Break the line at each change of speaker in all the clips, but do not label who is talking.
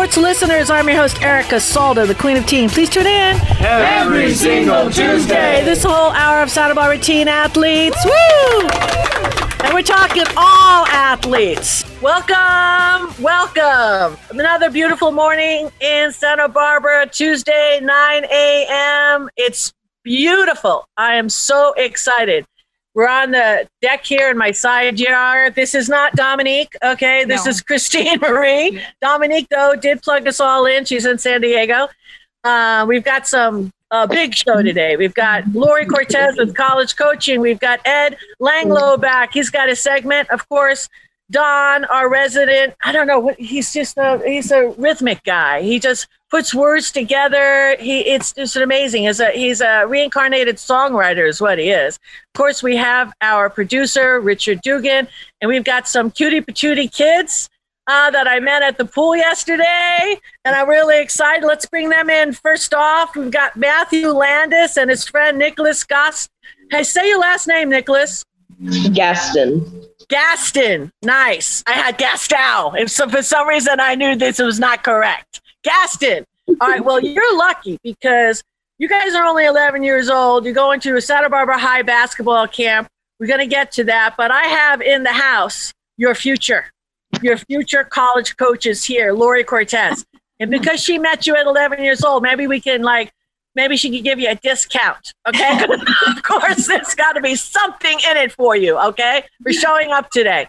sports listeners. I'm your host, Erica Salda, the Queen of Teen. Please tune in
every single Tuesday.
This whole hour of Santa Barbara teen athletes. Woo! And we're talking all athletes. Welcome, welcome. Another beautiful morning in Santa Barbara, Tuesday, 9 a.m. It's beautiful. I am so excited. We're on the deck here in my side yard. This is not Dominique, okay? This no. is Christine Marie. Dominique, though, did plug us all in. She's in San Diego. Uh, we've got some uh, big show today. We've got Lori Cortez with college coaching. We've got Ed Langlo back. He's got a segment, of course. Don, our resident, I don't know he's just a he's a rhythmic guy. He just puts words together. He it's just amazing. He's a he's a reincarnated songwriter is what he is. Of course, we have our producer Richard Dugan, and we've got some cutie patootie kids uh, that I met at the pool yesterday, and I'm really excited. Let's bring them in. First off, we've got Matthew Landis and his friend Nicholas Gost. Hey, say your last name, Nicholas.
Gaston.
Gaston. Nice. I had Gastow. If so, for some reason I knew this was not correct. Gaston. All right. Well, you're lucky because you guys are only 11 years old. You're going to a Santa Barbara High basketball camp. We're going to get to that. But I have in the house your future, your future college coaches here, Lori Cortez. And because she met you at 11 years old, maybe we can like maybe she could give you a discount. Okay. of course, there's got to be something in it for you. Okay. For showing up today.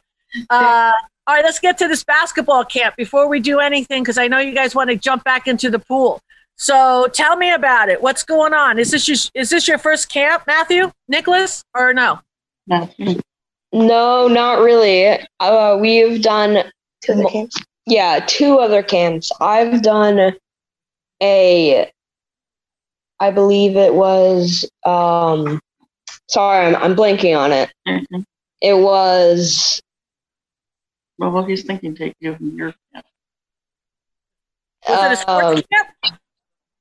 Uh, all right, let's get to this basketball camp before we do anything because I know you guys want to jump back into the pool. So tell me about it. What's going on? Is this your, is this your first camp, Matthew, Nicholas, or no?
No, not really. Uh, we've done two other camps. Yeah, two other camps. I've done a I believe it was. Um, sorry, I'm, I'm blanking on it. Mm-hmm. It was.
Well, what he's thinking, take you from your camp.
Was it a sports um, camp?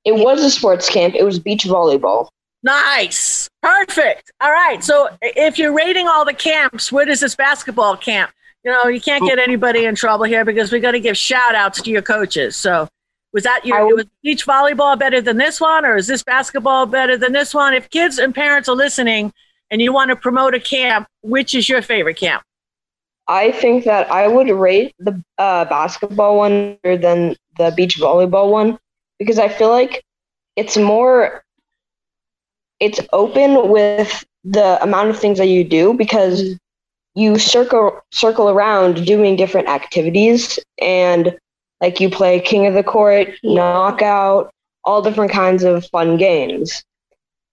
It was a sports camp. It was beach volleyball.
Nice. Perfect. All right. So if you're rating all the camps, where does this basketball camp? You know, you can't get anybody in trouble here because we're going to give shout outs to your coaches. So was that your was beach volleyball better than this one, or is this basketball better than this one? If kids and parents are listening and you want to promote a camp, which is your favorite camp?
I think that I would rate the uh, basketball one better than the beach volleyball one because I feel like it's more it's open with the amount of things that you do because you circle circle around doing different activities and like you play King of the Court, Knockout, all different kinds of fun games.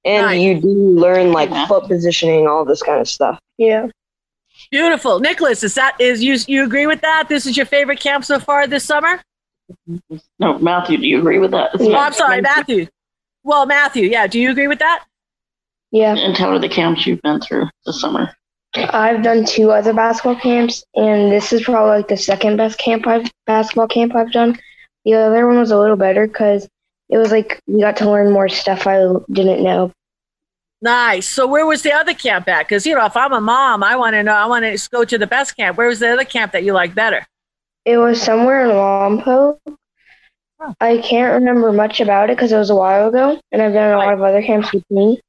And nice. you do learn like yeah. foot positioning, all this kind of stuff.
Yeah. Beautiful. Nicholas, is that is you you agree with that? This is your favorite camp so far this summer?
No, Matthew, do you agree with that?
Oh, I'm sorry, Matthew. Well, Matthew, yeah, do you agree with that?
Yeah.
And how are the camps you've been through this summer?
I've done two other basketball camps, and this is probably like the second best camp I've basketball camp I've done. The other one was a little better because it was like we got to learn more stuff I didn't know.
Nice. So where was the other camp at? Because you know, if I'm a mom, I want to know. I want to go to the best camp. Where was the other camp that you liked better?
It was somewhere in Lompoc. Oh. I can't remember much about it because it was a while ago, and I've done a lot of other camps with me.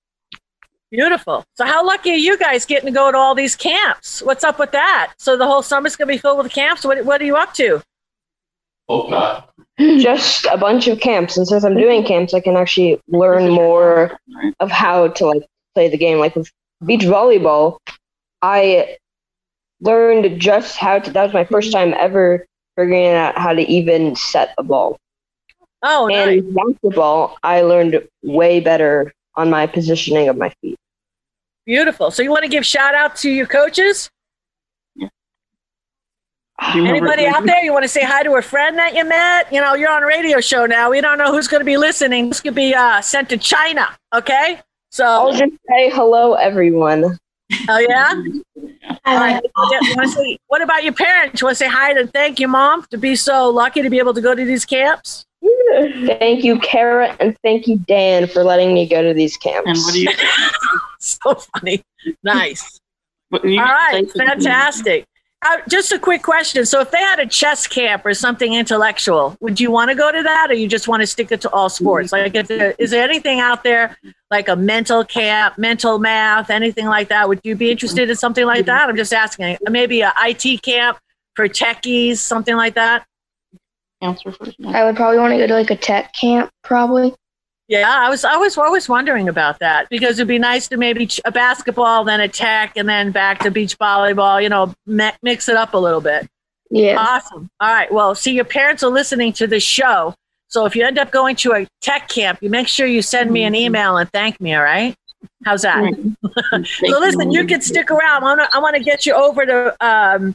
Beautiful. So how lucky are you guys getting to go to all these camps? What's up with that? So the whole summer's gonna be filled with camps. What what are you up to?
Oh God. Just a bunch of camps, and since I'm doing camps, I can actually learn more of how to like play the game. Like with beach volleyball, I learned just how to. That was my first time ever figuring out how to even set a ball.
Oh,
and
nice.
basketball, I learned way better on my positioning of my feet.
Beautiful. So you want to give shout out to your coaches? Yeah. Anybody out there? You want to say hi to a friend that you met? You know, you're on a radio show now. We don't know who's going to be listening. This could be uh, sent to China. Okay. So
I'll just say hello, everyone.
Oh yeah. Right. what about your parents? You want to say hi and thank you, mom to be so lucky to be able to go to these camps?
Thank you, Kara, and thank you, Dan, for letting me go to these camps.
And what do you?
so funny. Nice. All right, fantastic. uh, just a quick question. So, if they had a chess camp or something intellectual, would you want to go to that, or you just want to stick it to all sports? Like, if there, is there anything out there like a mental camp, mental math, anything like that? Would you be interested in something like that? I'm just asking. Maybe a IT camp for techies, something like that.
Answer first.
I would probably want to go to like a tech camp, probably.
Yeah, I was I was always wondering about that because it'd be nice to maybe ch- a basketball, then a tech, and then back to beach volleyball. You know, me- mix it up a little bit.
Yeah.
Awesome. All right. Well, see, your parents are listening to this show, so if you end up going to a tech camp, you make sure you send me an email and thank me. All right. How's that? so listen, you can stick around. I want to I want to get you over to um,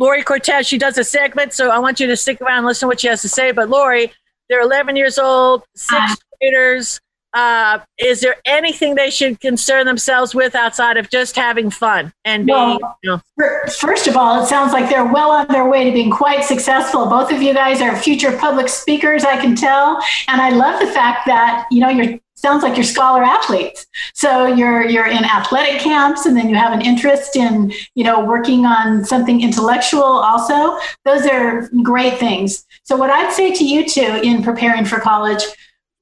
Lori Cortez. She does a segment, so I want you to stick around and listen to what she has to say. But Lori, they're 11 years old, sixth graders. Uh, is there anything they should concern themselves with outside of just having fun and being,
Well,
you know,
First of all, it sounds like they're well on their way to being quite successful. Both of you guys are future public speakers, I can tell, and I love the fact that you know you're sounds like you're scholar athletes. So you're you're in athletic camps, and then you have an interest in you know working on something intellectual. Also, those are great things. So what I'd say to you two in preparing for college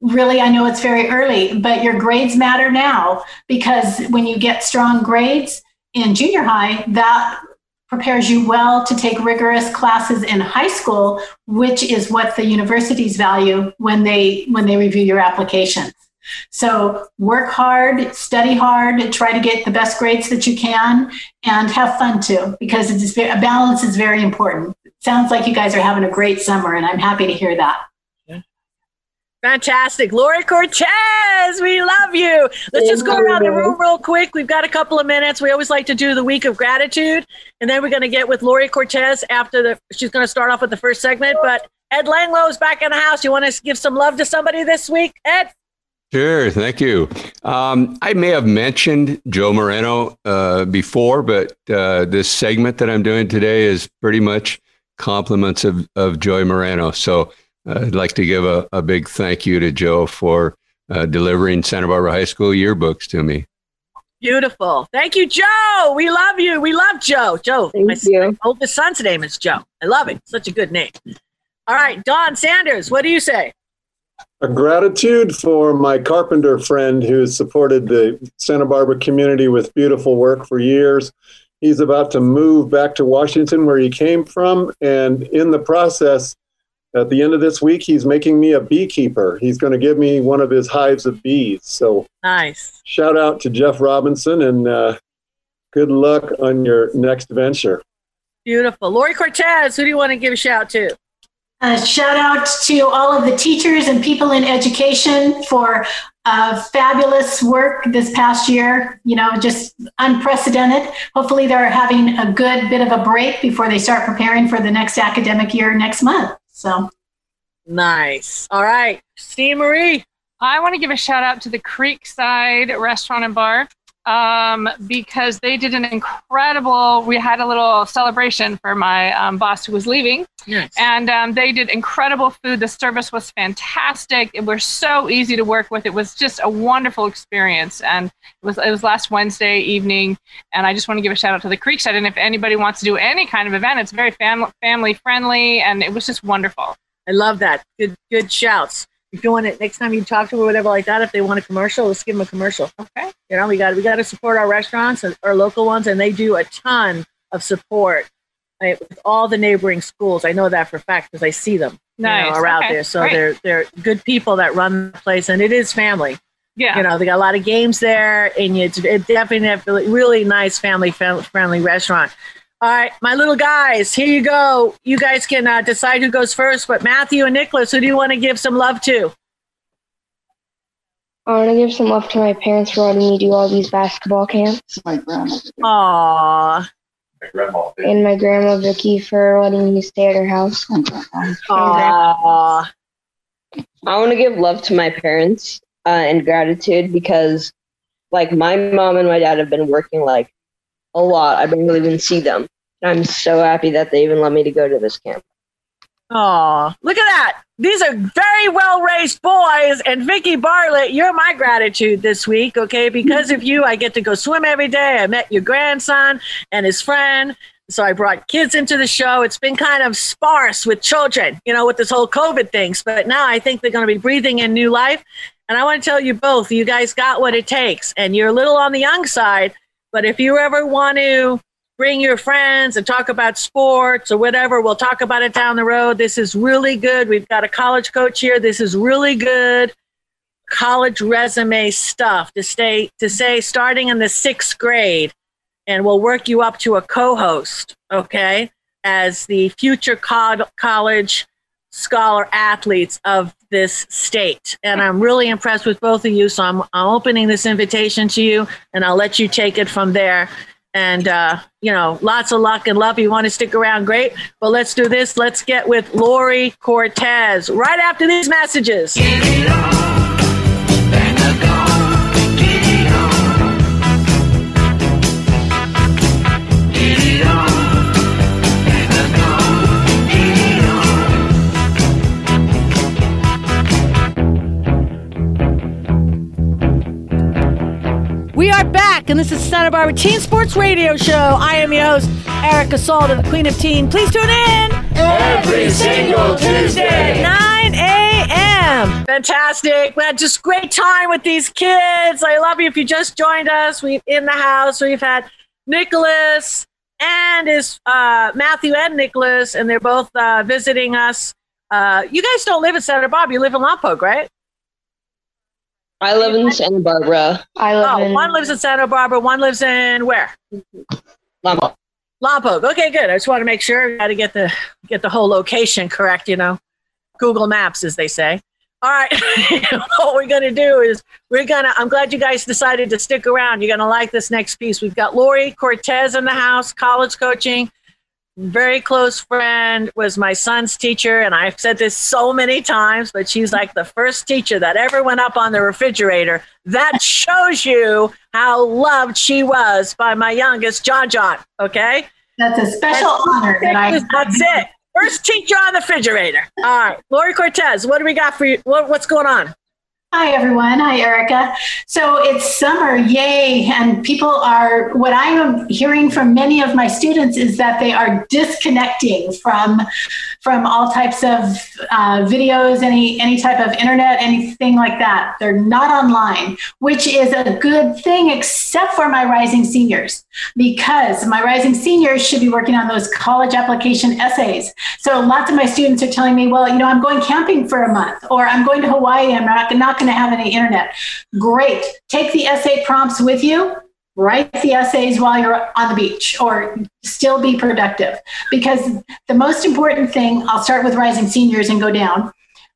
really i know it's very early but your grades matter now because when you get strong grades in junior high that prepares you well to take rigorous classes in high school which is what the universities value when they when they review your applications so work hard study hard try to get the best grades that you can and have fun too because it's a balance is very important sounds like you guys are having a great summer and i'm happy to hear that
Fantastic. Lori Cortez, we love you. Let's just go around the room real quick. We've got a couple of minutes. We always like to do the week of gratitude. And then we're going to get with Lori Cortez after the, she's going to start off with the first segment. But Ed Langlo is back in the house. You want to give some love to somebody this week, Ed?
Sure, thank you. Um, I may have mentioned Joe Moreno uh, before, but uh, this segment that I'm doing today is pretty much compliments of, of Joey Moreno. So uh, I'd like to give a, a big thank you to Joe for uh, delivering Santa Barbara High School yearbooks to me.
Beautiful. Thank you, Joe. We love you. We love Joe. Joe,
Thank
my,
you.
my oldest son's name is Joe. I love it. Such a good name. All right, Don Sanders, what do you say?
A gratitude for my carpenter friend who's supported the Santa Barbara community with beautiful work for years. He's about to move back to Washington, where he came from, and in the process, at the end of this week, he's making me a beekeeper. He's going to give me one of his hives of bees. So,
Nice.
shout out to Jeff Robinson and uh, good luck on your next venture.
Beautiful. Lori Cortez, who do you want to give a shout to?
A shout out to all of the teachers and people in education for uh, fabulous work this past year. You know, just unprecedented. Hopefully, they're having a good bit of a break before they start preparing for the next academic year next month. So,
Nice. All right, Steve Marie.
I want to give a shout out to the Creekside Restaurant and Bar um, because they did an incredible. We had a little celebration for my um, boss who was leaving,
Nice.
and um, they did incredible food. The service was fantastic. It was so easy to work with. It was just a wonderful experience, and it was it was last Wednesday evening. And I just want to give a shout out to the Creekside. And if anybody wants to do any kind of event, it's very fam- family friendly, and it was just wonderful.
I love that. Good, good shouts. If you want it next time you talk to them or whatever like that, if they want a commercial, let's give them a commercial.
Okay.
You know, we got we got to support our restaurants, and our local ones, and they do a ton of support like, with all the neighboring schools. I know that for a fact because I see them you know,
Nice.
are out
Okay.
there. So
Great.
they're they're good people that run the place, and it is family.
Yeah.
You know, they got a lot of games there, and it's it definitely a really nice family friendly restaurant. All right, my little guys, here you go. You guys can uh, decide who goes first, but Matthew and Nicholas, who do you want to give some love to?
I want to give some love to my parents for letting me do all these basketball camps,
My grandmother.
Aw,
and my grandma Vicky for letting me stay at her house.
aw.
I want to give love to my parents uh, and gratitude because, like, my mom and my dad have been working like a lot. I barely even see them. I'm so happy that they even let me to go to this camp.
Aw, look at that. These are very well raised boys. And Vicky Bartlett, you're my gratitude this week, okay? Because of you, I get to go swim every day. I met your grandson and his friend. So I brought kids into the show. It's been kind of sparse with children, you know, with this whole COVID things. But now I think they're going to be breathing in new life. And I want to tell you both, you guys got what it takes. And you're a little on the young side. But if you ever want to bring your friends and talk about sports or whatever, we'll talk about it down the road. This is really good. We've got a college coach here. This is really good college resume stuff to stay to say starting in the sixth grade and we'll work you up to a co-host okay as the future co- college scholar athletes of this state. And i'm really impressed with both of you so i'm, I'm opening this invitation to you and i'll let you take it from there. And uh, you know lots of luck and love. You want to stick around great. But let's do this. Let's get with lori cortez right after these messages back, and this is Santa Barbara Teen Sports Radio Show. I am your host, Erica Salda, the Queen of Teen. Please tune in
every single Tuesday,
9 a.m. Fantastic. We had just great time with these kids. I love you. If you just joined us, we in the house. We've had Nicholas and his uh, Matthew and Nicholas, and they're both uh, visiting us. Uh, you guys don't live in Santa Barbara. You live in Lompoc, right?
I live in Santa Barbara.
I live
Oh,
in
one lives in Santa Barbara. One lives in where?
Lompoc.
Lompoc. Okay, good. I just want to make sure. Got to get the get the whole location correct. You know, Google Maps, as they say. All right. what we're gonna do is we're gonna. I'm glad you guys decided to stick around. You're gonna like this next piece. We've got Lori Cortez in the house, college coaching. Very close friend was my son's teacher, and I've said this so many times, but she's like the first teacher that ever went up on the refrigerator. That shows you how loved she was by my youngest, John John. Okay.
That's a special honor that I.
That's it. First teacher on the refrigerator. All right, Lori Cortez, what do we got for you? What, what's going on?
Hi, everyone. Hi, Erica. So it's summer, yay. And people are, what I am hearing from many of my students is that they are disconnecting from, from all types of uh, videos, any, any type of internet, anything like that. They're not online, which is a good thing, except for my rising seniors, because my rising seniors should be working on those college application essays. So lots of my students are telling me, well, you know, I'm going camping for a month, or I'm going to Hawaii. I'm not, not going to have any internet. Great. Take the essay prompts with you. Write the essays while you're on the beach or still be productive. Because the most important thing, I'll start with rising seniors and go down.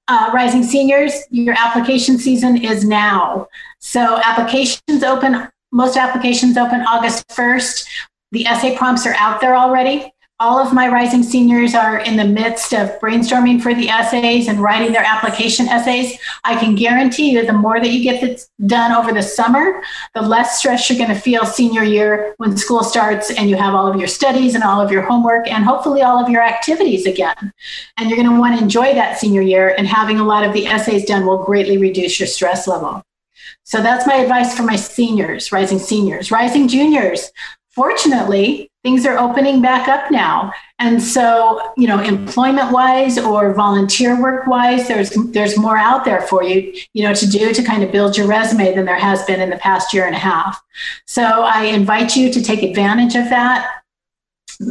Uh, rising seniors, your application season is now. So applications open, most applications open August 1st. The essay prompts are out there already all of my rising seniors are in the midst of brainstorming for the essays and writing their application essays. I can guarantee you the more that you get this done over the summer, the less stress you're going to feel senior year when school starts and you have all of your studies and all of your homework and hopefully all of your activities again. And you're going to want to enjoy that senior year, and having a lot of the essays done will greatly reduce your stress level. So that's my advice for my seniors, rising seniors, rising juniors. Fortunately, things are opening back up now. And so, you know, employment wise or volunteer work wise, there's there's more out there for you, you know, to do to kind of build your resume than there has been in the past year and a half. So I invite you to take advantage of that.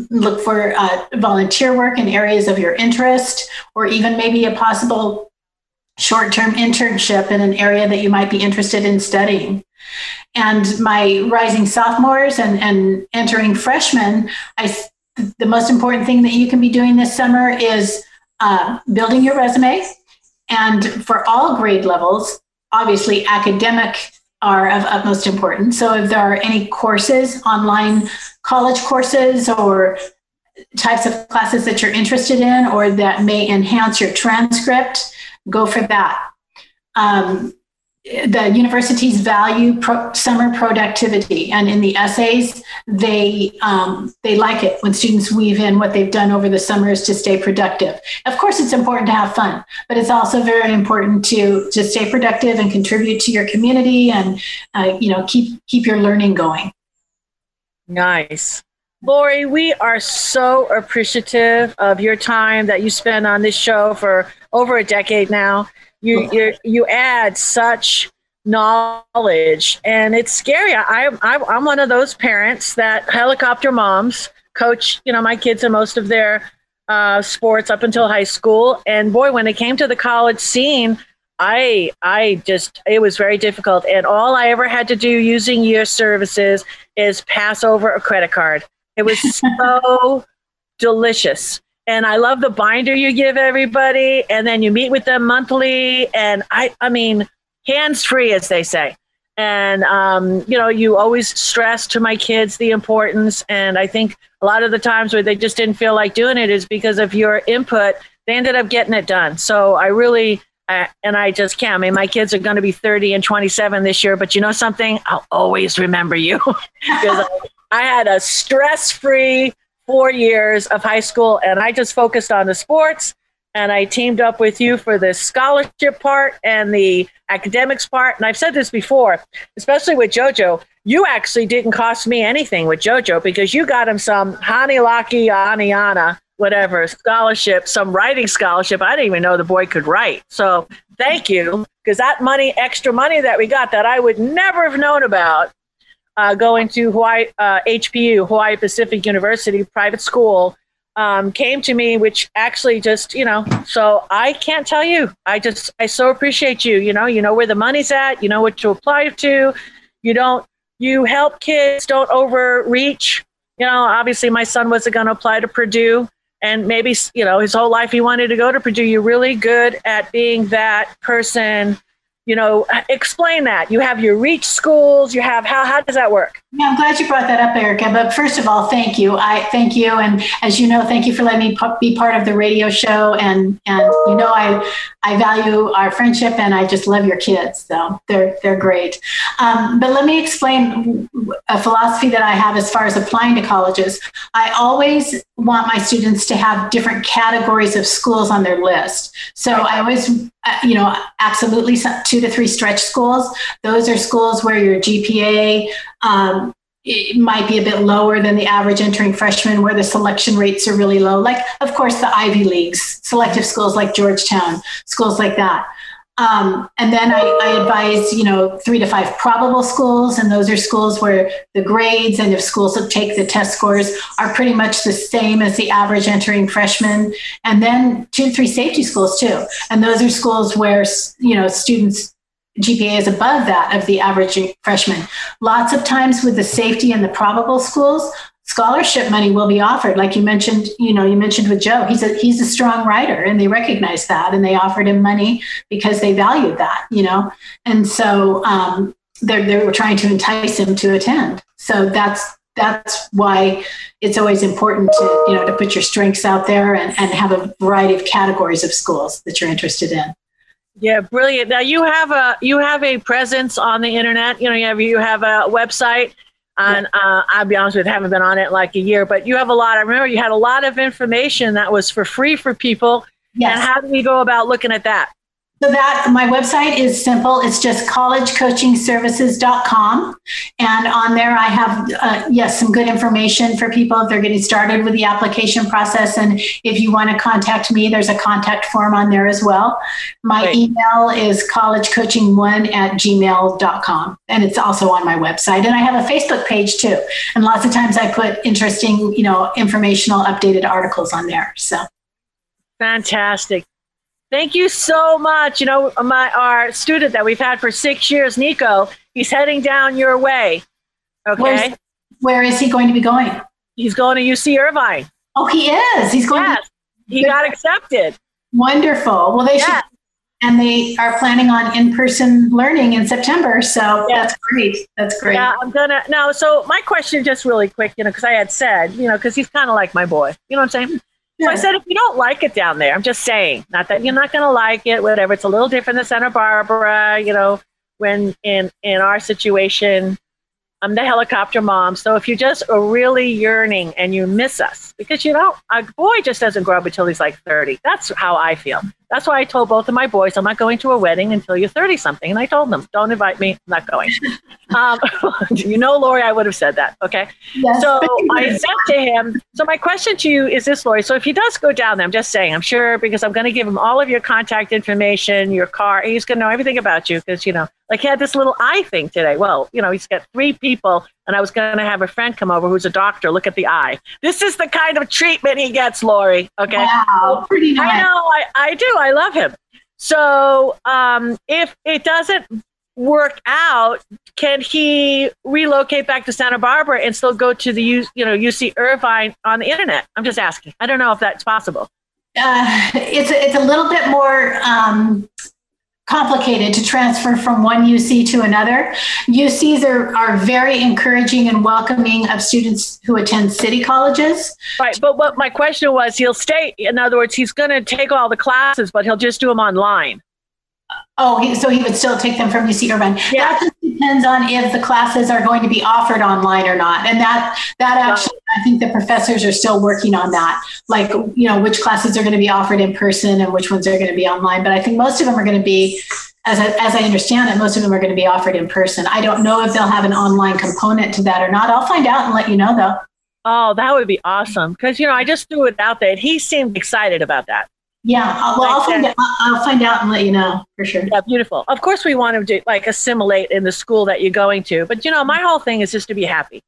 Look for uh, volunteer work in areas of your interest, or even maybe a possible short term internship in an area that you might be interested in studying. And my rising sophomores and, and entering freshmen, I, the most important thing that you can be doing this summer is uh, building your resume. And for all grade levels, obviously academic are of utmost importance. So if there are any courses, online college courses or types of classes that you're interested in or that may enhance your transcript, go for that. Um, the universities value pro- summer productivity, and in the essays, they um, they like it when students weave in what they've done over the summers to stay productive. Of course, it's important to have fun, but it's also very important to to stay productive and contribute to your community, and uh, you know keep keep your learning going.
Nice. Lori, we are so appreciative of your time that you spend on this show for over a decade now. You you you add such knowledge, and it's scary. I, I I'm one of those parents that helicopter moms coach. You know, my kids in most of their uh, sports up until high school, and boy, when it came to the college scene, I I just it was very difficult, and all I ever had to do using your services is pass over a credit card. It was so delicious. And I love the binder you give everybody. And then you meet with them monthly. And I, I mean, hands free, as they say. And, um, you know, you always stress to my kids the importance. And I think a lot of the times where they just didn't feel like doing it is because of your input, they ended up getting it done. So I really, uh, and I just can't. I mean, my kids are going to be 30 and 27 this year, but you know something? I'll always remember you because I had a stress free four years of high school and I just focused on the sports and I teamed up with you for the scholarship part and the academics part. And I've said this before, especially with JoJo, you actually didn't cost me anything with JoJo because you got him some Hanilaki Aniana, whatever, scholarship, some writing scholarship. I didn't even know the boy could write. So thank you because that money, extra money that we got that I would never have known about uh, going to Hawaii uh, HPU, Hawaii Pacific University, private school, um, came to me, which actually just you know. So I can't tell you. I just I so appreciate you. You know, you know where the money's at. You know what to apply to. You don't. You help kids. Don't overreach. You know, obviously my son wasn't going to apply to Purdue. And maybe, you know, his whole life he wanted to go to Purdue. You're really good at being that person you know explain that. You have your reach schools you have how how does that work?
Yeah i'm glad you brought that up erica but first of all thank you. I thank you and as you know thank you for letting me be part of the radio show and and you know i i value our friendship and i just love your kids so they're they're great. Um, but let me explain a philosophy that i have as far as applying to colleges. I always want my students to have different categories of schools on their list. So i always uh, you know, absolutely two to three stretch schools. Those are schools where your GPA um, might be a bit lower than the average entering freshman, where the selection rates are really low. Like, of course, the Ivy Leagues, selective schools like Georgetown, schools like that. Um, and then I, I, advise, you know, three to five probable schools, and those are schools where the grades and if schools take the test scores are pretty much the same as the average entering freshman. And then two to three safety schools too, and those are schools where you know students GPA is above that of the average freshman. Lots of times with the safety and the probable schools, scholarship money will be offered. Like you mentioned you know you mentioned with joe he's a he's a strong writer and they recognize that and they offered him money because they valued that you know? And so um, they're, they were trying to entice him to attend. So that's that's why it's always important to you know to put your strengths out there and, and have a variety of categories of schools that you're interested in.
Yeah brilliant. Now you have a you have a presence on the internet. You know you have you have a website and uh, I'll be honest with you, I haven't been on it like a year, but you have a lot. I remember you had a lot of information that was for free for people. Yes. And how do we go about looking at that?
So that my website is simple. It's just collegecoachingservices.com. And on there, I have, uh, yes, some good information for people if they're getting started with the application process. And if you want to contact me, there's a contact form on there as well. My Great. email is collegecoaching1 at gmail.com. And it's also on my website. And I have a Facebook page too. And lots of times I put interesting, you know, informational updated articles on there. So
fantastic. Thank you so much. You know, my our student that we've had for six years, Nico, he's heading down your way. Okay.
Where's, where is he going to be going?
He's going to UC Irvine.
Oh, he is. He's going.
Yes, to- he got accepted.
Wonderful. Well, they yes. should. And they are planning on in-person learning in September, so yes. that's great. That's great.
Yeah, I'm gonna now. So my question, just really quick, you know, because I had said, you know, because he's kind of like my boy. You know what I'm saying? So I said, if you don't like it down there, I'm just saying, not that you're not going to like it, whatever. It's a little different than Santa Barbara, you know, when in, in our situation, I'm the helicopter mom. So if you're just really yearning and you miss us, because you know, a boy just doesn't grow up until he's like 30. That's how I feel. That's why I told both of my boys, I'm not going to a wedding until you're 30 something. And I told them, don't invite me. I'm not going. um, you know, Lori, I would have said that. Okay. Yes. So I said to him, so my question to you is this, Lori. So if he does go down there, I'm just saying, I'm sure because I'm going to give him all of your contact information, your car, he's going to know everything about you because, you know, like he had this little eye thing today. Well, you know, he's got three people, and I was going to have a friend come over who's a doctor look at the eye. This is the kind of treatment he gets, Lori. Okay.
Wow, pretty nice.
I know. I, I do. I love him. So um, if it doesn't work out, can he relocate back to Santa Barbara and still go to the U, you know UC Irvine on the internet? I'm just asking. I don't know if that's possible.
Uh, it's a, it's a little bit more um, complicated to transfer from one UC to another. UCs are, are very encouraging and welcoming of students who attend city colleges.
Right. But what my question was, he'll stay, in other words, he's going to take all the classes, but he'll just do them online.
Oh, he, so he would still take them from UC Irvine. Yeah. That just depends on if the classes are going to be offered online or not. And that that actually, I think the professors are still working on that. Like, you know, which classes are going to be offered in person and which ones are going to be online. But I think most of them are going to be, as I, as I understand it, most of them are going to be offered in person. I don't know if they'll have an online component to that or not. I'll find out and let you know though.
Oh, that would be awesome. Because, you know, I just threw it out there and he seemed excited about that.
Yeah, well, I'll find, out, I'll find out and let you know for sure.
Yeah, beautiful. Of course, we want to do, like assimilate in the school that you're going to, but you know, my whole thing is just to be happy.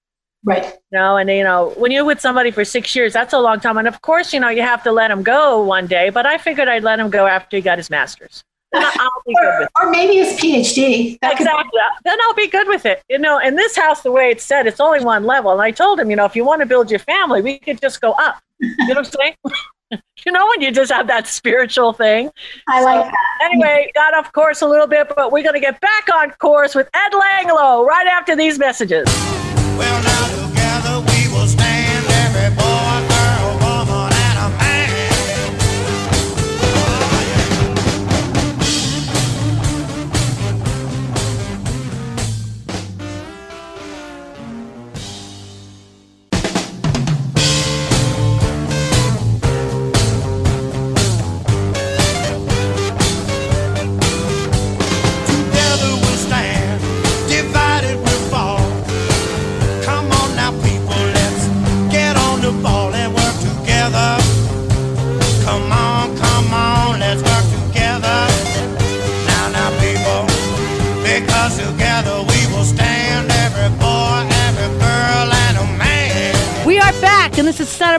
Right.
You know, and you know, when you're with somebody for six years, that's a long time. And of course, you know, you have to let him go one day. But I figured I'd let him go after he got his master's.
or, or, maybe his PhD.
That exactly. Then I'll be good with it. You know, in this house, the way it's set, it's only one level. And I told him, you know, if you want to build your family, we could just go up. You know what I'm saying? you know when you just have that spiritual thing?
I so, like that.
anyway got off course a little bit but we're going to get back on course with ed langlo right after these messages. Well,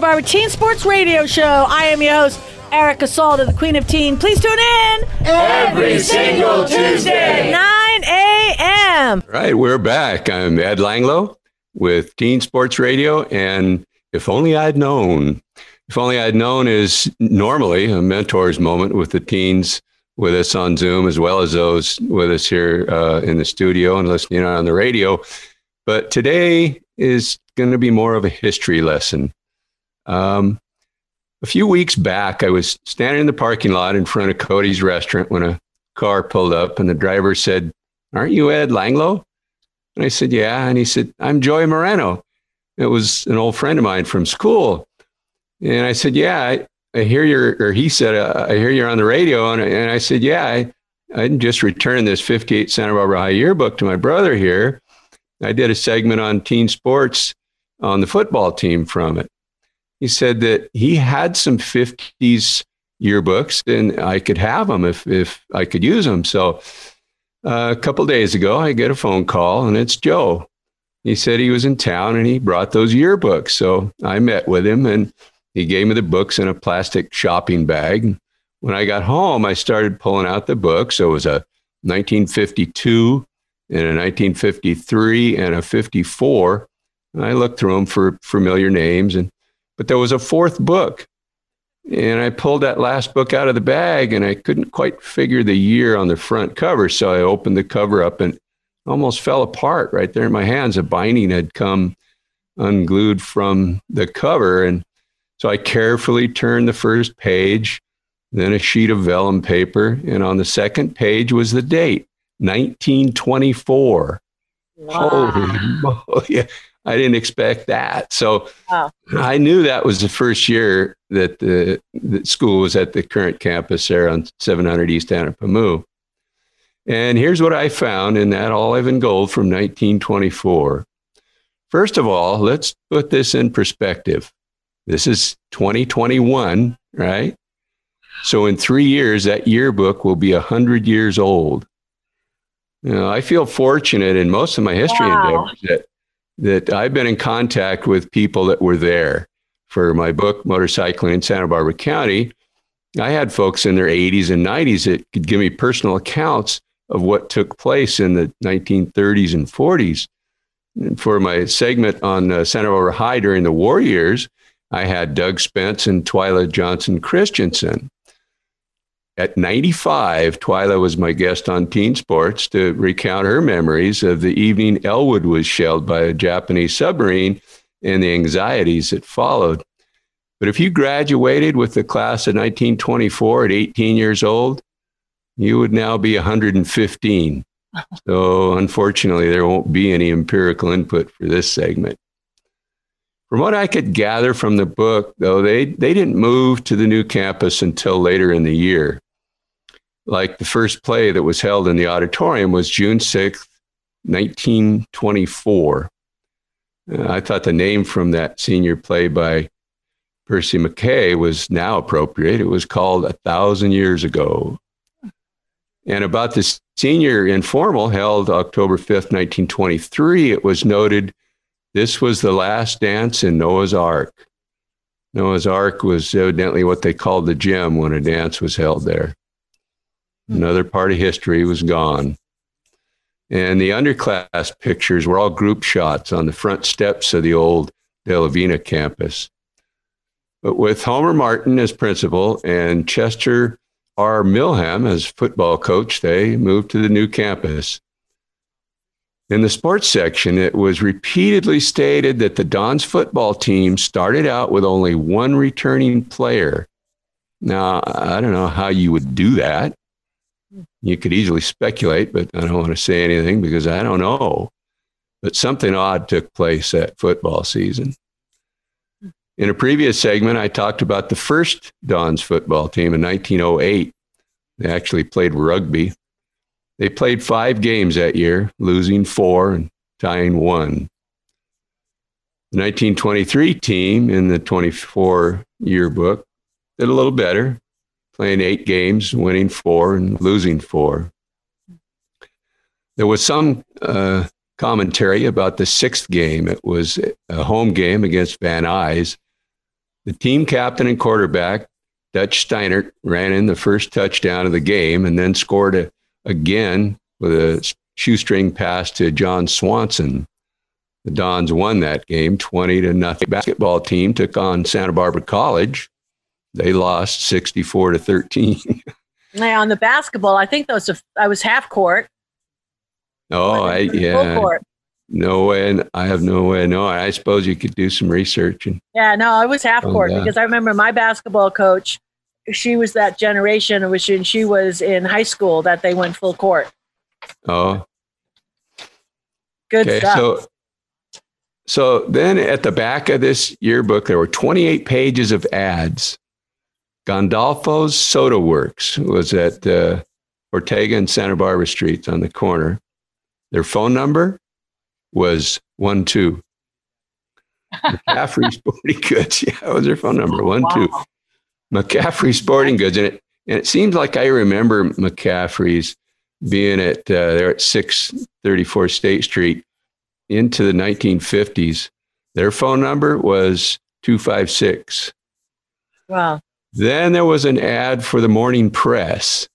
this is Santa Barbara Teen Sports Radio Show. I am your host, Erica Salda, the Queen of Teen. Please tune in
every single Tuesday,
9 a.m.
Right, we're back. I'm Ed Langlo with Teen Sports Radio, and if only I'd known. If only I'd known is normally a mentor's moment with the teens with us on Zoom, as well as those with us here uh, in the studio and listening on the radio. But today is going to be more of a history lesson. Um, a few weeks back, I was standing in the parking lot in front of Cody's restaurant when a car pulled up, and the driver said, Aren't you Ed Langlo? And I said, Yeah. And he said, I'm Joey Moreno. It was an old friend of mine from school. And I said, Yeah, I, I hear you're, or he said, uh, I hear you're on the radio. And, and I said, Yeah, I, I just returned this 58 Santa Barbara High yearbook to my brother here. I did a segment on teen sports on the football team from it. He said that he had some 50s yearbooks and I could have them if, if I could use them. So uh, a couple days ago, I get a phone call and it's Joe. He said he was in town and he brought those yearbooks. So I met with him and he gave me the books in a plastic shopping bag. When I got home, I started pulling out the books. So it was a 1952 and a 1953 and a 54. And I looked through them for familiar names, and but there was a fourth book, and I pulled that last book out of the bag, and I couldn't quite figure the year on the front cover, so I opened the cover up and almost fell apart right there in my hands. A binding had come unglued from the cover, and so I carefully turned the first page, then a sheet of vellum paper, and on the second page was the date 1924. Wow. Holy yeah. I didn't expect that. So wow. I knew that was the first year that the, the, school was at the current campus there on 700 East Anapamu. And here's what I found in that olive and gold from 1924. First of all, let's put this in perspective. This is 2021, right? So in three years, that yearbook will be 100 years old. You know, I feel fortunate in most of my history wow. endeavors that that I've been in contact with people that were there for my book, Motorcycling in Santa Barbara County. I had folks in their 80s and 90s that could give me personal accounts of what took place in the 1930s and 40s. And for my segment on uh, Santa Barbara High during the war years, I had Doug Spence and Twyla Johnson Christensen. At 95, Twyla was my guest on Teen Sports to recount her memories of the evening Ellwood was shelled by a Japanese submarine and the anxieties that followed. But if you graduated with the class of 1924 at 18 years old, you would now be 115. So, unfortunately, there won't be any empirical input for this segment. From what I could gather from the book, though, they, they didn't move to the new campus until later in the year like the first play that was held in the auditorium was June 6th, 1924. Uh, I thought the name from that senior play by Percy MacKaye was now appropriate. It was called A Thousand Years Ago. And about the senior informal held October 5th, 1923, it was noted this was the last dance in Noah's Ark. Noah's Ark was evidently what they called the gym when a dance was held there. Hmm. Another part of history was gone. And the underclass pictures were all group shots on the front steps of the old De La Vina campus. But with Homer Martin as principal and Chester R. Milham as football coach, they moved to the new campus. In the sports section, it was repeatedly stated that the Dons football team started out with only one returning player. Now, I don't know how you would do that. You could easily speculate, but I don't want to say anything because I don't know. But something odd took place that football season. In a previous segment, I talked about the first Dons football team in 1908. They actually played rugby. They played five games that year, losing four and tying one. The 1923 team in the 24 yearbook did a little better playing eight games, winning four and losing four. There was some uh, commentary about the sixth game. It was a home game against Van Nuys. The team captain and quarterback, Dutch Steinert, ran in the first touchdown of the game and then scored a, again with a shoestring pass to John Swanson. The Dons won that game 20 to nothing. Basketball team took on Santa Barbara College they lost 64 to 13.
now on the basketball, I think those I was half court.
Oh, I yeah. No way. And I have no way. No, I suppose you could do some research. And,
yeah, no, I was half oh, court because I remember my basketball coach. She was that generation, which and she was in high school that they went full court.
Oh,
good okay, stuff.
So, so then at the back of this yearbook, there were 28 pages of ads Gandolfo's Soda Works was at uh, Ortega and Santa Barbara Streets on the corner. Their phone number was one two. McCaffrey Sporting Goods. Yeah, that was their phone number. One wow. two. McCaffrey Sporting Goods, and it and it seems like I remember McCaffrey's being at uh, there at six thirty four State Street into the nineteen fifties. Their phone number was two five six.
Wow.
Then there was an ad for the Morning Press.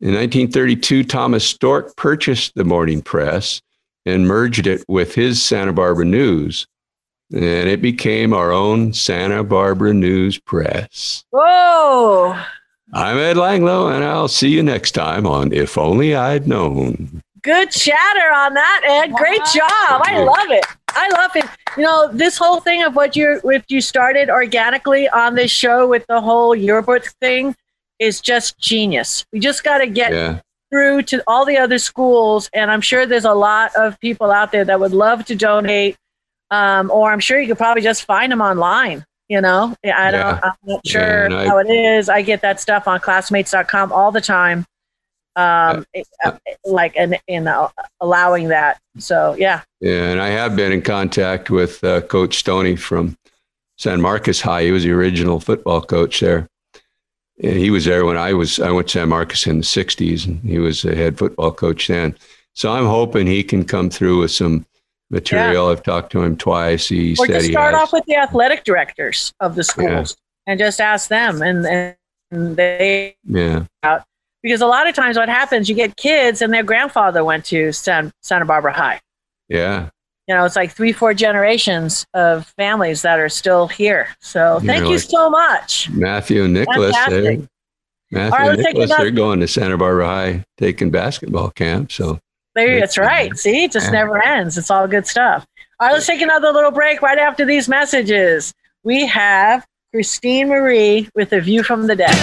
In 1932, Thomas Storke purchased the Morning Press and merged it with his Santa Barbara News. And it became our own Santa Barbara News Press.
Whoa!
I'm Ed Langlo, and I'll see you next time on If Only I'd Known.
Good chatter on that, Ed. Great job. I love it. I love it. You know, this whole thing of what you if you started organically on this show with the whole yearbook thing is just genius. We just got to get yeah. through to all the other schools, and I'm sure there's a lot of people out there that would love to donate. Um, or I'm sure you could probably just find them online. You know, I don't.
Yeah.
I'm not sure
Yeah,
how it is. I get that stuff on classmates.com all the time. Um, it- uh, like and in uh, allowing that. So yeah,
Yeah, and I have been in contact with uh, Coach Stoney from San Marcos High. He was the original football coach there. And he was there when I was. I went to San Marcos in the '60s, and he was the head football coach then. So I'm hoping he can come through with some material. I've talked to him twice. He
or
said
just
he
start off with the athletic directors of the schools and just ask them, and, and they
yeah,
because a lot of times what happens, you get kids and their grandfather went to San, Santa Barbara High.
yeah.
You know, it's like three, four generations of families that are still here. So
You
thank
know,
you
like-
so much.
Matthew and Nicholas.
Fantastic.
Matthew
All right,
and Nicholas, they're going to Santa Barbara High taking basketball camp. So
There, that's right. See, it just
Yeah.
never ends. It's all good stuff. All right, let's take another little break right after these messages. We have Christine Marie with a view from the deck.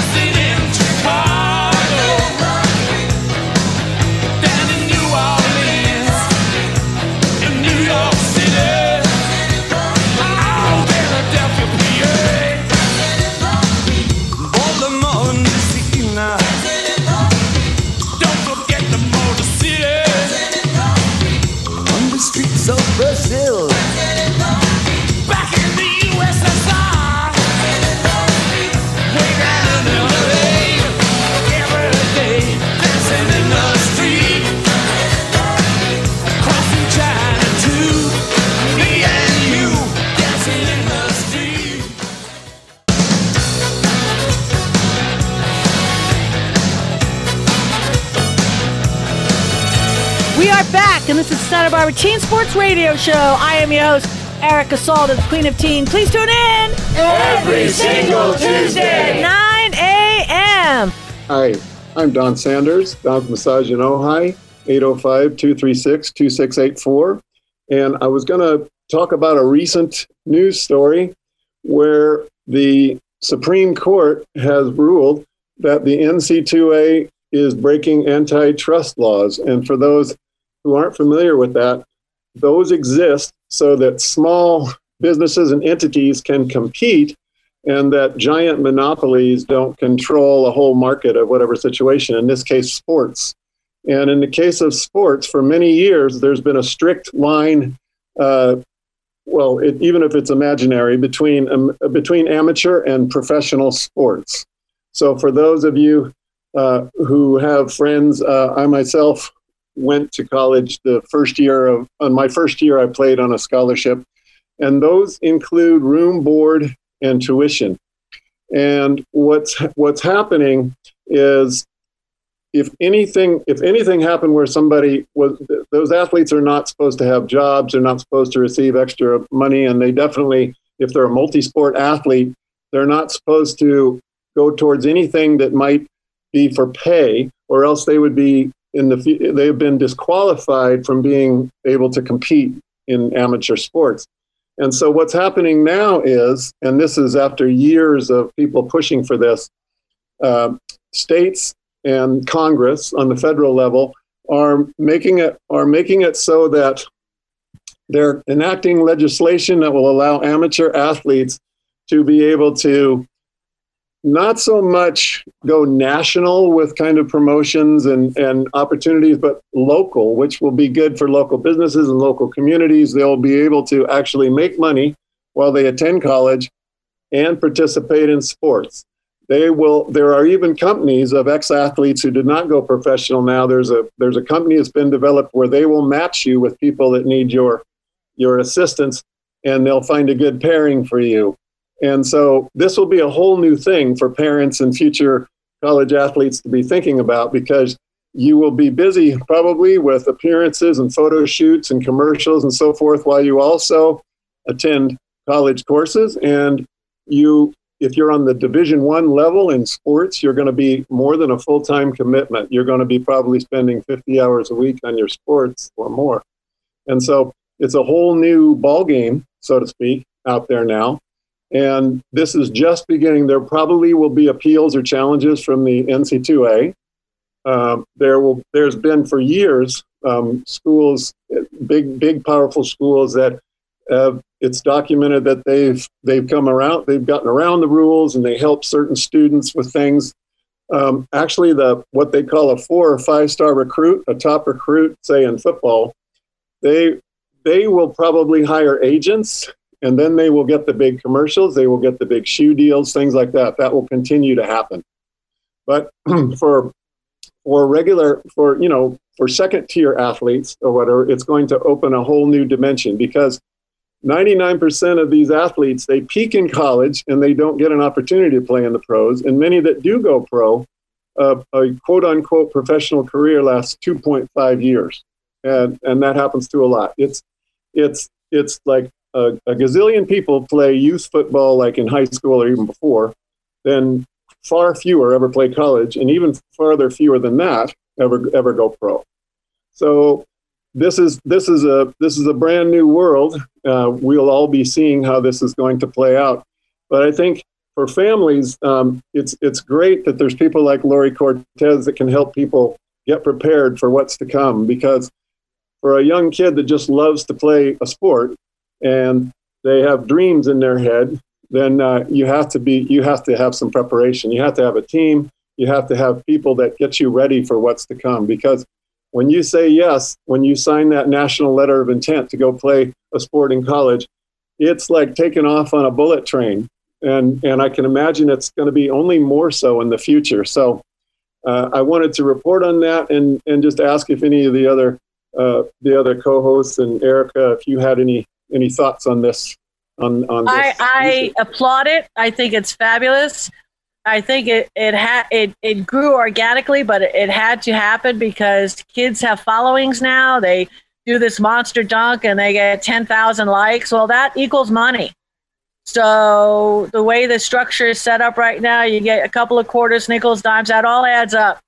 We are back, and this is Santa Barbara Teen Sports Radio Show. I am your host, Erica Salda, the Queen of Teen. Please tune in
Every single Tuesday.
9 a.m.
Hi, I'm Don Sanders, Don's Massage in Ojai, 805-236-2684. And I was going to talk about a recent news story where the Supreme Court has ruled that the NCAA is breaking antitrust laws. And for those who aren't familiar with that, those exist so that small businesses and entities can compete and that giant monopolies don't control a whole market of whatever situation, in this case, sports. And in the case of sports, for many years, there's been a strict line, uh, well, it, even if it's imaginary, between, um, between amateur and professional sports. So for those of you uh, who have friends, uh, I myself went to college the first year of, on my first year, I played on a scholarship. And those include room, board, and tuition. And what's what's happening is if anything if anything happened where somebody was those athletes are not supposed to have jobs, they're not supposed to receive extra money, and they definitely if they're a multi-sport athlete, they're not supposed to go towards anything that might be for pay, or else they would be in the they've been disqualified from being able to compete in amateur sports. And so what's happening now is, and this is after years of people pushing for this, uh, states and Congress on the federal level are making it are making it so that they're enacting legislation that will allow amateur athletes to be able to not so much go national with kind of promotions and, and opportunities, but local, which will be good for local businesses and local communities. They'll be able to actually make money while they attend college and participate in sports. They will. There are even companies of ex-athletes who did not go professional now. There's a there's a company that's been developed where they will match you with people that need your your assistance, and they'll find a good pairing for you. And so this will be a whole new thing for parents and future college athletes to be thinking about because you will be busy probably with appearances and photo shoots and commercials and so forth while you also attend college courses. And you if you're on the division one level in sports you're going to be more than a full-time commitment. You're going to be probably spending 50 hours a week on your sports or more. And so it's a whole new ball game so to speak out there now and this is just beginning. There probably will be appeals or challenges from the NCAA. um, there will there's been for years um, schools, big big powerful schools that uh, it's documented that they've they've come around, they've gotten around the rules, and they help certain students with things. Um, actually, the what they call a four or five star recruit, a top recruit, say in football, they they will probably hire agents, and then they will get the big commercials, they will get the big shoe deals, things like that. That will continue to happen. But for for regular for you know for second tier athletes or whatever, it's going to open a whole new dimension because 99% of these athletes they peak in college and they don't get an opportunity to play in the pros and many that do go pro uh, a quote unquote professional career lasts 2.5 years and and that happens to a lot it's it's it's like a, a gazillion people play youth football like in high school or even before then far fewer ever play college and even farther fewer than that ever ever go pro so this is this is a this is a brand new world. Uh, we'll all be seeing how this is going to play out. But I think for families, um, it's it's great that there's people like Lori Cortez that can help people get prepared for what's to come. Because for a young kid that just loves to play a sport and they have dreams in their head, then uh, you have to be you have to have some preparation. You have to have a team. You have to have people that get you ready for what's to come. Because when you say yes, when you sign that national letter of intent to go play a sport in college, it's like taking off on a bullet train. And, and I can imagine it's going to be only more so in the future. So uh, I wanted to report on that and, and just ask if any of the other uh, the other co-hosts and Erica, if you had any any thoughts on this. On, on this.
I, I applaud it. I think it's fabulous. I think it it had it, it grew organically, but it, it had to happen because kids have followings now. They do this monster dunk and they get ten thousand likes. Well, that equals money. So the way the structure is set up right now, you get a couple of quarters, nickels, dimes. That all adds up.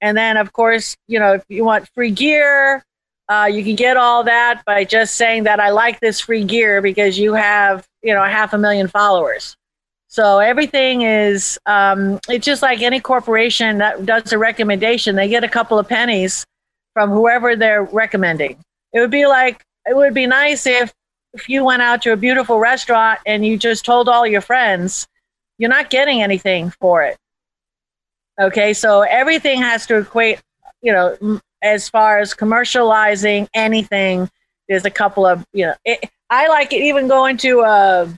And then, of course, you know, if you want free gear, uh, you can get all that by just saying that I like this free gear because you have, you know, half a million followers. So everything is, um, it's just like any corporation that does a recommendation, they get a couple of pennies from whoever they're recommending. It would be like, it would be nice if, if you went out to a beautiful restaurant and you just told all your friends, you're not getting anything for it. Okay, so everything has to equate, you know, as far as commercializing anything, there's a couple of, you know, it, I like it even going to a,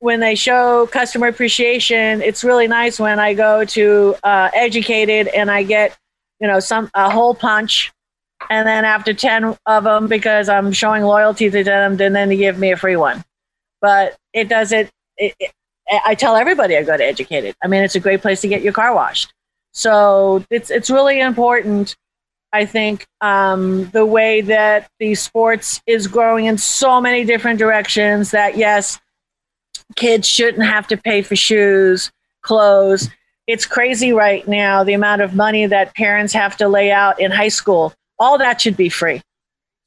when they show customer appreciation, it's really nice when I go to uh, educated and I get, you know, some a whole punch, and then after ten of them, because I'm showing loyalty to them, then then they give me a free one. But it does it, it, it. I tell everybody I go to educated. I mean, it's a great place to get your car washed. So it's it's really important. I think um, the way that the sports is growing in so many different directions. That yes, kids shouldn't have to pay for shoes, clothes. It's crazy right now the amount of money that parents have to lay out in high school. All that should be free.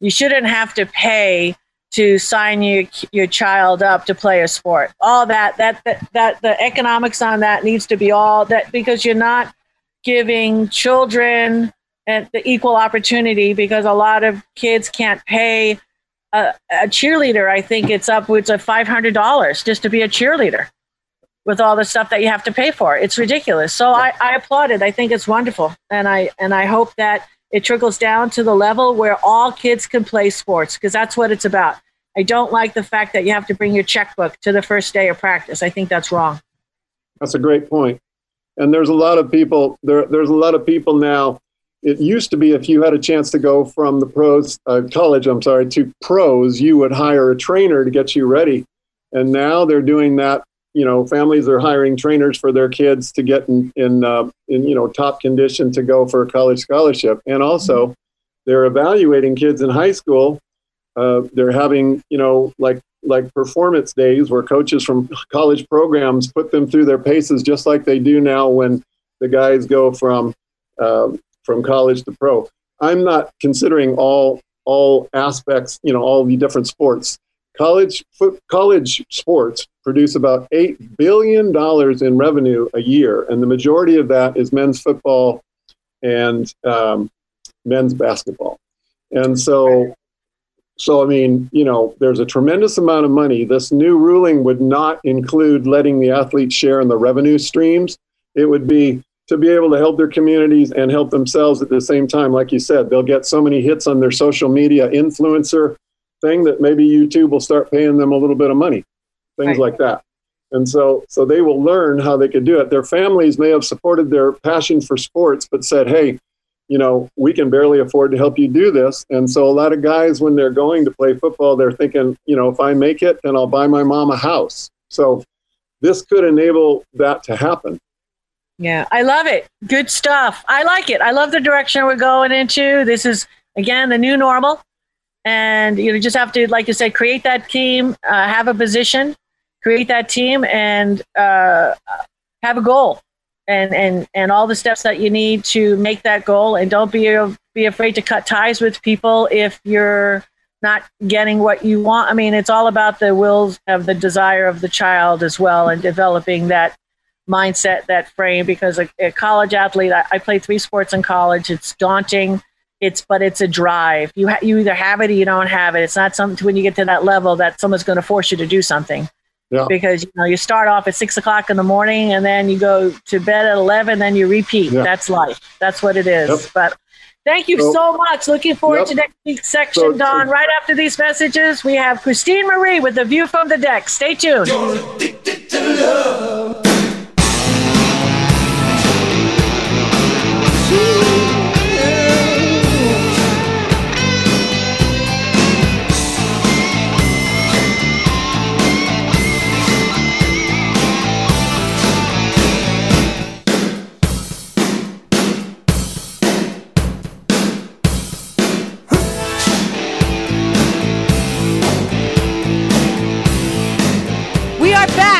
You shouldn't have to pay to sign your your child up to play a sport. All that that that, that the economics on that needs to be all that because you're not giving children the equal opportunity because a lot of kids can't pay a, a cheerleader, I think it's upwards of five hundred dollars just to be a cheerleader, with all the stuff that you have to pay for. It's ridiculous. So I, I applaud it. I think it's wonderful, and I and I hope that it trickles down to the level where all kids can play sports because that's what it's about. I don't like the fact that you have to bring your checkbook to the first day of practice. I think that's wrong.
That's a great point. And there's a lot of people there. There's a lot of people now it used to be if you had a chance to go from the pros uh, college i'm sorry to pros you would hire a trainer to get you ready and now they're doing that you know families are hiring trainers for their kids to get in in, uh, in you know top condition to go for a college scholarship and also mm-hmm. they're evaluating kids in high school uh, they're having you know like like performance days where coaches from college programs put them through their paces just like they do now when the guys go from um, from college to pro. I'm not considering all all aspects, you know, all the different sports. College foot, college sports produce about eight billion dollars in revenue a year, and the majority of that is men's football and um, men's basketball. And so, so I mean, you know, there's a tremendous amount of money. This new ruling would not include letting the athletes share in the revenue streams. It would be to be able to help their communities and help themselves at the same time. Like you said, they'll get so many hits on their social media influencer thing that maybe YouTube will start paying them a little bit of money, things
Right.
like that. And so, so they will learn how they could do it. Their families may have supported their passion for sports, but said, "Hey, you know, we can barely afford to help you do this." And so, a lot of guys, when they're going to play football, they're thinking, you know, if I make it, then I'll buy my mom a house. So, this could enable that to happen.
Yeah, I love it. Good stuff. I like it. I love the direction we're going into. This is again the new normal, and you know, just have to, like you said, create that team, uh, have a position, create that team, and uh, have a goal, and and and all the steps that you need to make that goal. And don't be be afraid to cut ties with people if you're not getting what you want. I mean, it's all about the wills of the desire of the child as well, and developing that mindset, that frame. Because a, a college athlete, I, I played three sports in college. It's daunting. It's but it's a drive. You ha- you either have it or you don't have it. It's not something when you get to that level that someone's going to force you to do something.
Yeah.
Because you know you start off at six o'clock in the morning and then you go to bed at eleven, then you repeat.
Yeah.
That's life. That's what it is.
Yep.
But thank you
So-
so much. Looking forward
Yep.
to next week's section,
So-
Don. Right after these messages, we have Christine Marie with the view from the deck. Stay tuned.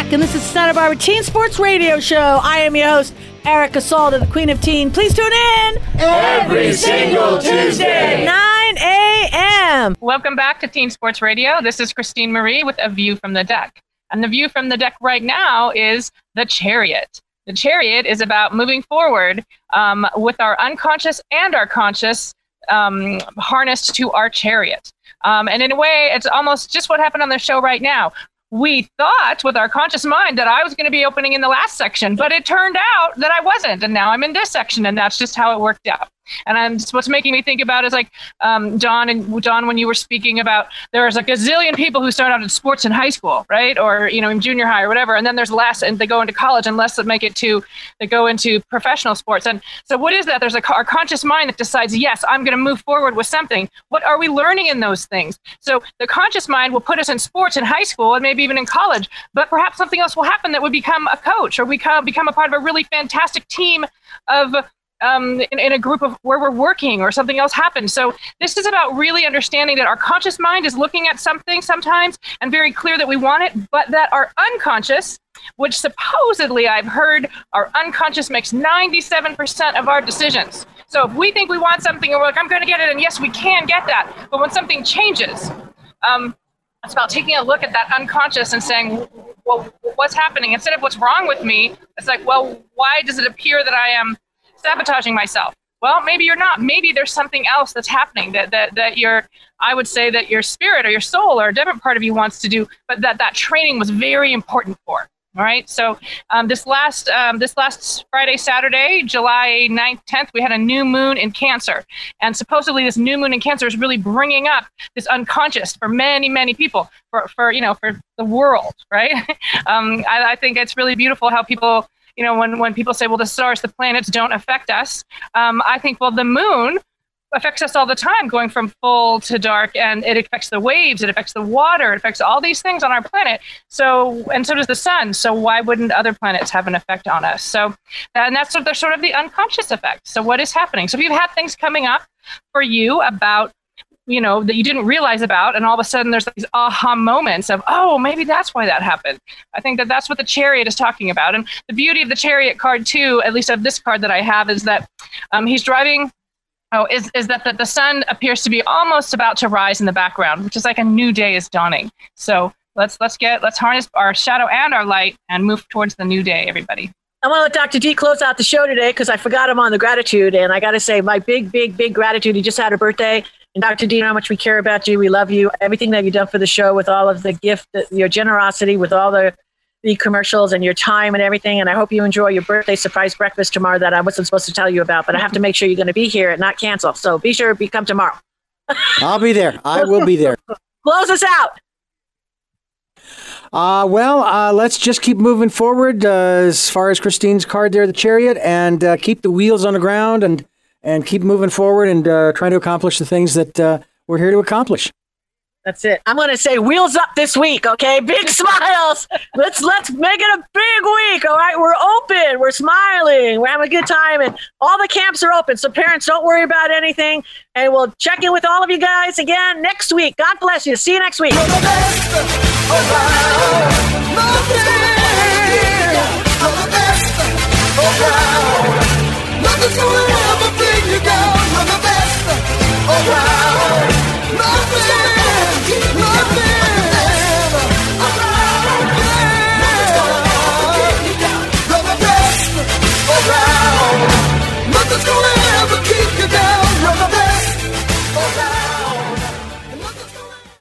Back, and this is Santa Barbara Teen Sports Radio Show. I am your host, Erica Salda, the Queen of Teen. Please tune in every single Tuesday, 9 a.m.
Welcome back to Teen Sports Radio. This is Christine Marie with A View from the Deck. And the view from the deck right now is the chariot. The chariot is about moving forward um, with our unconscious and our conscious um, harnessed to our chariot. Um, and in a way, it's almost just what happened on the show right now. We thought with our conscious mind that I was going to be opening in the last section, but it turned out that I wasn't. And now I'm in this section, and that's just how it worked out. And I'm, what's making me think about is like um, and John, when you were speaking about there's like a gazillion people who start out in sports in high school, right? Or, you know, in junior high or whatever. And then there's less and they go into college and less that make it to, they go into professional sports. And so what is that? There's a our conscious mind that decides, yes, I'm going to move forward with something. What are we learning in those things? So the conscious mind will put us in sports in high school and maybe even in college, but perhaps something else will happen that would become a coach or we become, become a part of a really fantastic team of um, in, in a group of where we're working or something else happens. So this is about really understanding that our conscious mind is looking at something sometimes and very clear that we want it, but that our unconscious, which supposedly I've heard our unconscious makes 97% of our decisions. So if we think we want something and we're like, I'm going to get it, and yes, we can get that, but when something changes, um, it's about taking a look at that unconscious and saying, well, what's happening? Instead of what's wrong with me, it's like, well, why does it appear that I am sabotaging myself? Well, maybe you're not. Maybe there's something else that's happening that, that, that your, I would say that your spirit or your soul or a different part of you wants to do, but that that training was very important for. All right. So um, this last um, this last Friday, Saturday, July 9th, 10th, we had a new moon in Cancer, and supposedly this new moon in Cancer is really bringing up this unconscious for many, many people, for, for you know, for the world, right? um, I, I think it's really beautiful how people, you know, when when people say, well, the stars, the planets don't affect us. Um, I think, well, the moon affects us all the time, going from full to dark, and it affects the waves, it affects the water, it affects all these things on our planet. So, and so does the sun. So, why wouldn't other planets have an effect on us? So, and that's sort of, sort of the unconscious effect. So, what is happening? So, if you've had things coming up for you about you know that you didn't realize about and all of a sudden there's these aha moments of oh maybe that's why that happened i think that that's what the chariot is talking about and the beauty of the chariot card too at least of this card that i have is that um, he's driving Oh, is, is that the, the sun appears to be almost about to rise in the background, which is like a new day is dawning. So let's let's get let's harness our shadow and our light and move towards the new day, everybody.
I want to let Dr. D close out the show today because I forgot him on the gratitude. And I got to say, my big, big, big gratitude. He just had a birthday. And Dr. Dean, how much we care about you. We love you. Everything that you've done for the show with all of the gift, your generosity, with all the, the commercials and your time and everything. And I hope you enjoy your birthday surprise breakfast tomorrow that I wasn't supposed to tell you about. But I have to make sure you're going to be here and not cancel. So be sure to come tomorrow.
I'll be there. I will be there.
Close us out.
Uh, well, uh, let's just keep moving forward uh, as far as Christine's card there, the chariot, and uh, keep the wheels on the ground and, and keep moving forward and uh, trying to accomplish the things that uh, we're here to accomplish.
That's it. I'm going to say wheels up this week, okay? Big smiles. Let's let's make it a big week, all right? We're open. We're smiling. We're having a good time and all the camps are open. So parents, don't worry about anything. And we'll check in with all of you guys again next week. God bless you. See you next week.
Nothing's gonna ever bring you down. You're the best oh, around. Nothing